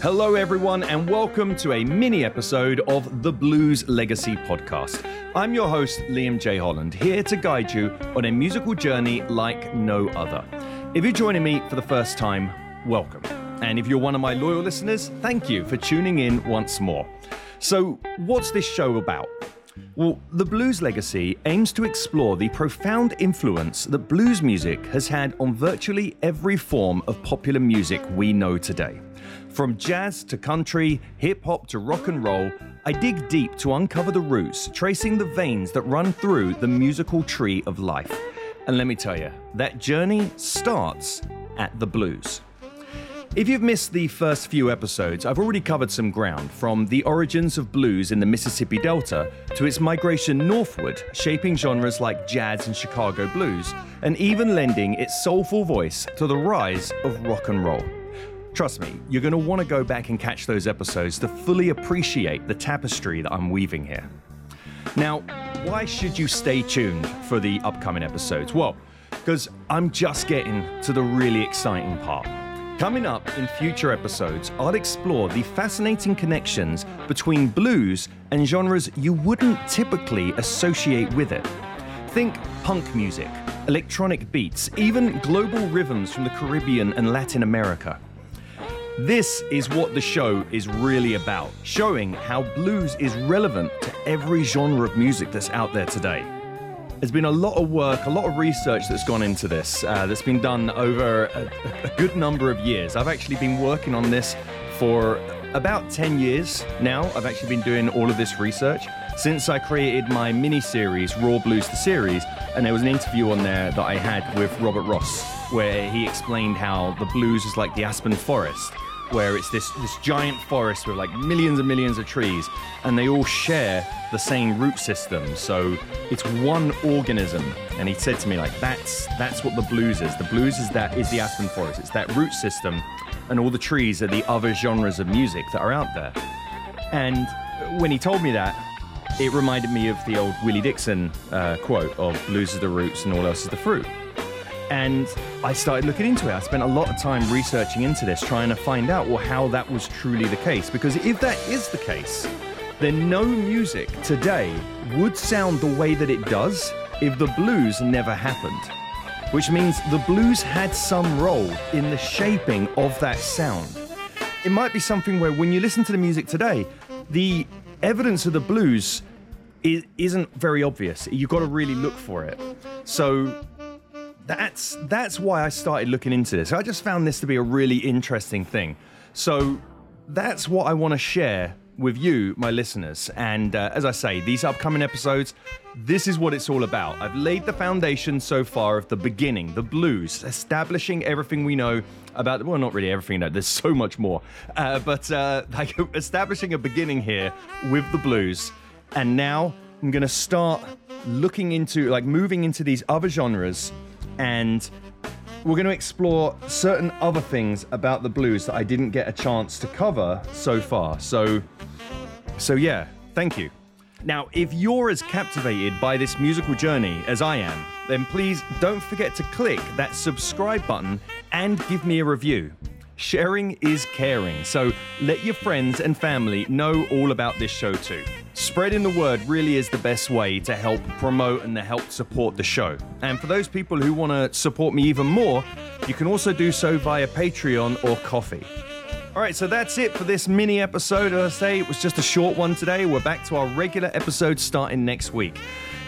Hello, everyone, and welcome to a mini episode of the Blues Legacy podcast. I'm your host, Liam J. Holland, here to guide you on a musical journey like no other. If you're joining me for the first time, welcome. And if you're one of my loyal listeners, thank you for tuning in once more. So, what's this show about? Well, the Blues Legacy aims to explore the profound influence that blues music has had on virtually every form of popular music we know today. From jazz to country, hip hop to rock and roll, I dig deep to uncover the roots, tracing the veins that run through the musical tree of life. And let me tell you, that journey starts at the blues. If you've missed the first few episodes, I've already covered some ground from the origins of blues in the Mississippi Delta to its migration northward, shaping genres like jazz and Chicago blues, and even lending its soulful voice to the rise of rock and roll. Trust me, you're going to want to go back and catch those episodes to fully appreciate the tapestry that I'm weaving here. Now, why should you stay tuned for the upcoming episodes? Well, because I'm just getting to the really exciting part. Coming up in future episodes, I'll explore the fascinating connections between blues and genres you wouldn't typically associate with it. Think punk music, electronic beats, even global rhythms from the Caribbean and Latin America. This is what the show is really about, showing how blues is relevant to every genre of music that's out there today. There's been a lot of work, a lot of research that's gone into this, uh, that's been done over a, a good number of years. I've actually been working on this for about 10 years now. I've actually been doing all of this research since I created my mini series, Raw Blues the Series, and there was an interview on there that I had with Robert Ross where he explained how the blues is like the aspen forest where it's this this giant forest with like millions and millions of trees, and they all share the same root system. So it's one organism. And he said to me like, that's that's what the blues is. The blues is that is the aspen forest. It's that root system, and all the trees are the other genres of music that are out there. And when he told me that, it reminded me of the old Willie Dixon uh, quote of "Blues is the roots and all else is the fruit." And I started looking into it. I spent a lot of time researching into this, trying to find out well how that was truly the case. Because if that is the case, then no music today would sound the way that it does if the blues never happened. Which means the blues had some role in the shaping of that sound. It might be something where when you listen to the music today, the evidence of the blues isn't very obvious. You've got to really look for it. So that's that's why I started looking into this. I just found this to be a really interesting thing. So that's what I want to share with you, my listeners. And uh, as I say, these upcoming episodes, this is what it's all about. I've laid the foundation so far of the beginning, the blues, establishing everything we know about, well, not really everything, no, there's so much more, uh, but uh, like establishing a beginning here with the blues. And now I'm going to start looking into, like, moving into these other genres and we're going to explore certain other things about the blues that I didn't get a chance to cover so far. So, so yeah, thank you. Now, if you're as captivated by this musical journey as I am, then please don't forget to click that subscribe button and give me a review. Sharing is caring, so let your friends and family know all about this show too. Spreading the word really is the best way to help promote and to help support the show. And for those people who want to support me even more, you can also do so via Patreon or Ko-fi. All right, so that's it for this mini episode. As I say, it was just a short one today. We're back to our regular episode starting next week.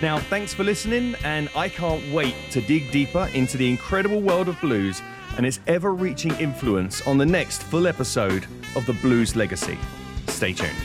Now, thanks for listening, and I can't wait to dig deeper into the incredible world of blues and its ever reaching influence on the next full episode of The Blues Legacy. Stay tuned.